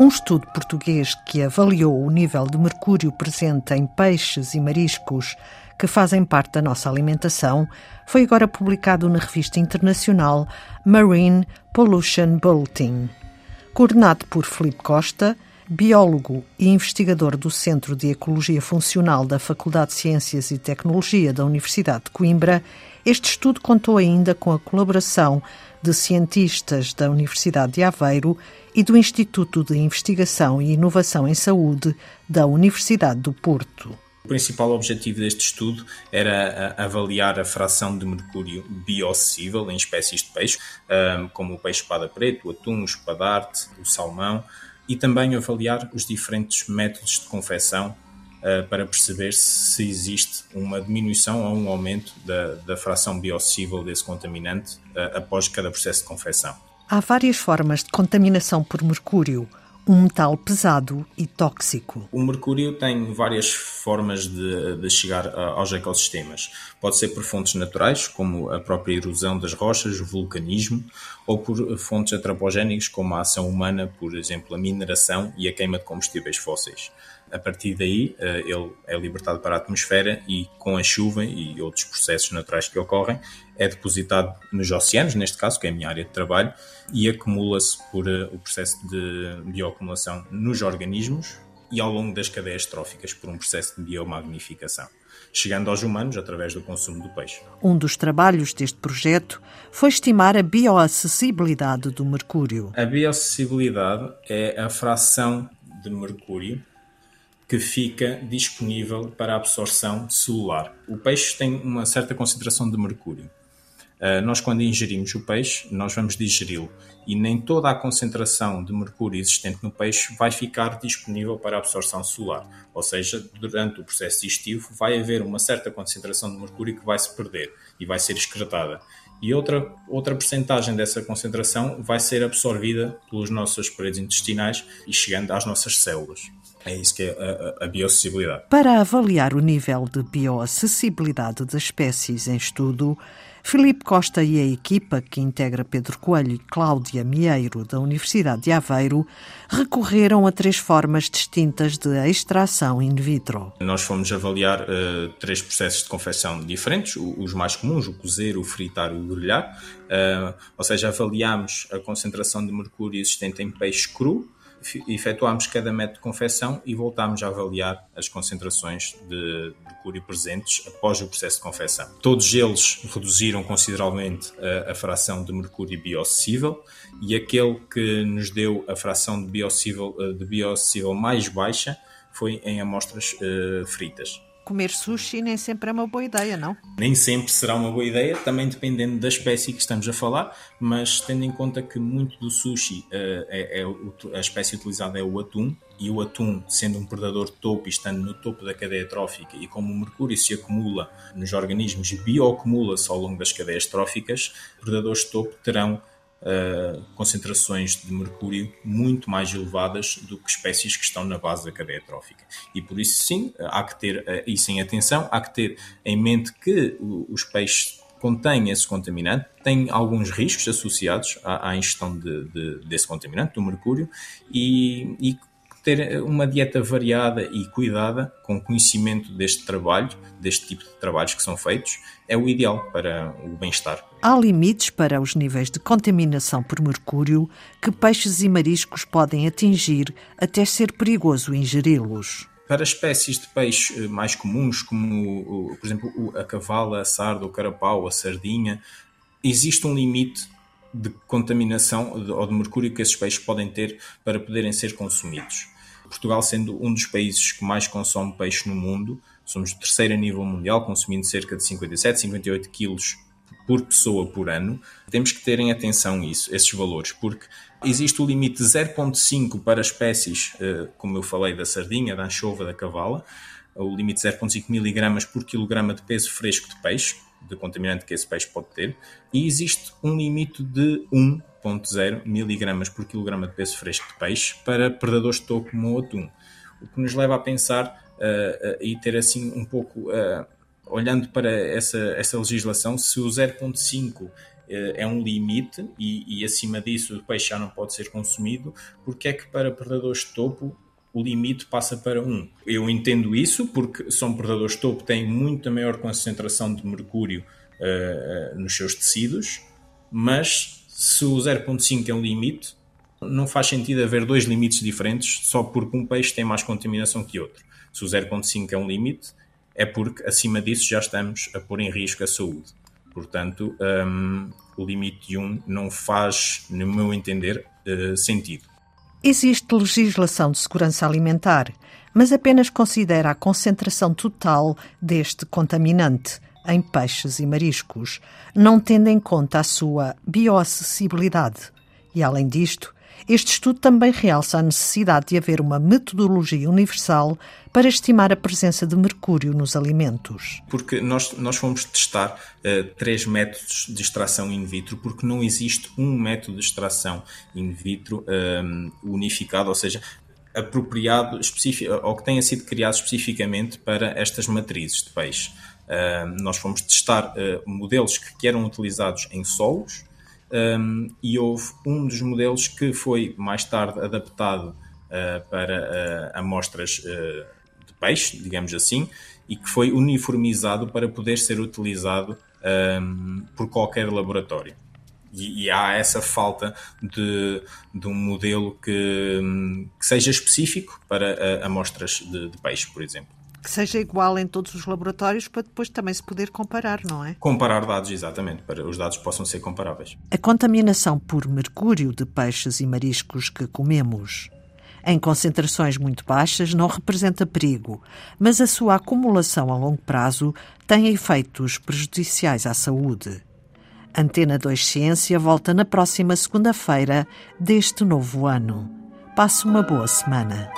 Um estudo português que avaliou o nível de mercúrio presente em peixes e mariscos que fazem parte da nossa alimentação foi agora publicado na revista internacional Marine Pollution Bulletin. Coordenado por Felipe Costa, biólogo e investigador do Centro de Ecologia Funcional da Faculdade de Ciências e Tecnologia da Universidade de Coimbra, este estudo contou ainda com a colaboração de cientistas da Universidade de Aveiro e do Instituto de Investigação e Inovação em Saúde da Universidade do Porto. O principal objetivo deste estudo era avaliar a fração de mercúrio biocível em espécies de peixe, como o peixe-espada preto, o atum, o espadarte, o salmão, e também avaliar os diferentes métodos de confecção uh, para perceber se existe uma diminuição ou um aumento da, da fração biocível desse contaminante uh, após cada processo de confecção. Há várias formas de contaminação por mercúrio um metal pesado e tóxico. O mercúrio tem várias formas de, de, chegar aos ecossistemas. Pode ser por fontes naturais, como a própria erosão das rochas, o vulcanismo, ou por fontes antropogénicas, como a ação humana, por exemplo, a mineração e a queima de combustíveis fósseis. A partir daí, eh, ele é libertado para a atmosfera e, com a chuva e outros processos naturais que ocorrem, é depositado nos oceanos, neste caso, que é a minha área de trabalho, e acumula-se por eh, o processo de bioacumulação nos organismos e ao longo das cadeias tróficas por um processo de biomagnificação, chegando aos humanos através do consumo do peixe. Um dos trabalhos deste projeto foi estimar a bioacessibilidade do mercúrio. A bioacessibilidade é a fração de mercúrio que fica disponível para absorção celular. O peixe tem uma certa concentração de mercúrio. Uh, nós, quando ingerimos o peixe, nós vamos digeri-lo e nem toda a concentração de mercúrio existente no peixe vai ficar disponível para absorção celular. Ou seja, durante o processo digestivo vai haver uma certa concentração de mercúrio que vai se perder e vai ser excretada. E outra, outra percentagem dessa concentração vai ser absorvida pelas nossas paredes intestinais e chegando às nossas células. É isso que é a, a, bioacessibilidade. Para avaliar o nível de bioacessibilidade das espécies em estudo, Filipe Costa e a equipa, que integra Pedro Coelho e Cláudia Mieiro, da Universidade de Aveiro, recorreram a três formas distintas de extração in vitro. Nós fomos avaliar uh, três processos de confecção diferentes, os mais comuns, o cozer, o fritar e o grelhar, uh, ou seja, avaliámos a concentração de mercúrio existente em peixe cru, efetuámos cada método de confecção e voltámos a avaliar as concentrações de mercúrio presentes após o processo de confecção. Todos eles reduziram consideravelmente a, a fração de mercúrio biocível e aquele que nos deu a fração de biocível, de biocível mais baixa foi em amostras uh, fritas comer sushi nem sempre é uma boa ideia, não? Nem sempre será uma boa ideia, também dependendo da espécie que estamos a falar, mas tendo em conta que muito do sushi uh, é, é, a espécie utilizada é o atum, e o atum, sendo um predador topo e estando no topo da cadeia trófica, e como o mercúrio se acumula nos organismos e bioacumula-se ao longo das cadeias tróficas, predadores topo terão uh, concentrações de mercúrio muito mais elevadas do que espécies que estão na base da cadeia trófica. E por isso, sim, há que ter uh, isso em atenção, há que ter em mente que os peixes contêm esse contaminante, têm alguns riscos associados à, à ingestão de, de, desse contaminante, do mercúrio, e, e ter uma dieta variada e cuidada, com conhecimento deste trabalho, deste tipo de trabalhos que são feitos, é o ideal para o bem-estar. Há limites para os níveis de contaminação por mercúrio que peixes e mariscos podem atingir até ser perigoso ingeri-los. Para espécies de peixe eh, mais comuns, como, por exemplo, a cavala, a sarda, o carapau, a sardinha, existe um limite de contaminação ou de mercúrio que esses peixes podem ter para poderem ser consumidos. Portugal sendo um dos países que mais consome peixe no mundo, somos o terceiro a nível mundial, consumindo cerca de 57, 58 quilos por pessoa por ano. Temos que ter em atenção isso, esses valores, porque existe o limite de 0,5 para espécies, eh, como eu falei, da sardinha, da anchova, da cavala, o limite de 0,5 miligramas por quilograma de peso fresco de peixe, de contaminante que esse peixe pode ter, e existe um limite de 1 0,0 miligramas por quilograma de peso fresco de peixe para predadores de toco como o atum. O que nos leva a pensar uh, uh, e ter assim um pouco, uh, olhando para essa, essa legislação, se o 0,5 é um limite e, e, acima disso o peixe já não pode ser consumido, porque é que para predadores de topo o limite passa para 1? Eu entendo isso porque são predadores de topo, têm muita maior concentração de mercúrio nos seus tecidos, mas se o 0.5 é um limite, não faz sentido haver dois limites diferentes só porque um peixe tem mais contaminação que outro. Se o 0.5 é um limite, é porque acima disso já estamos a pôr em risco a saúde. Portanto, um, o limite de 1 não faz, no meu entender, uh, sentido. Existe legislação de segurança alimentar, mas apenas considera a concentração total deste contaminante em peixes e mariscos, não tendo em conta a sua bioacessibilidade. E, além disto, este estudo também realça a necessidade de haver uma metodologia universal para estimar a presença de mercúrio nos alimentos. Porque nós, nós fomos testar uh, três métodos de extração in vitro, porque não existe um método de extração in vitro eh, unificado, ou seja, apropriado ou que tenha sido criado especificamente para estas matrizes de peixe. Nós fomos testar uh, modelos que, que eram utilizados em solos um, e houve um dos modelos que foi mais tarde adaptado uh, para uh, amostras de peixe, digamos assim, e que foi uniformizado para poder ser utilizado um, por qualquer laboratório. E, e, há essa falta de, de um modelo que, que seja específico para amostras de, de peixe, por exemplo que seja igual em todos os laboratórios para depois também se poder comparar, não é? Comparar dados, exatamente, para os dados possam ser comparáveis. A contaminação por mercúrio de peixes e mariscos que comemos em concentrações muito baixas não representa perigo, mas a sua acumulação a longo prazo tem efeitos prejudiciais à saúde. Antena 2 Ciência volta na próxima segunda-feira deste novo ano. Passe uma boa semana.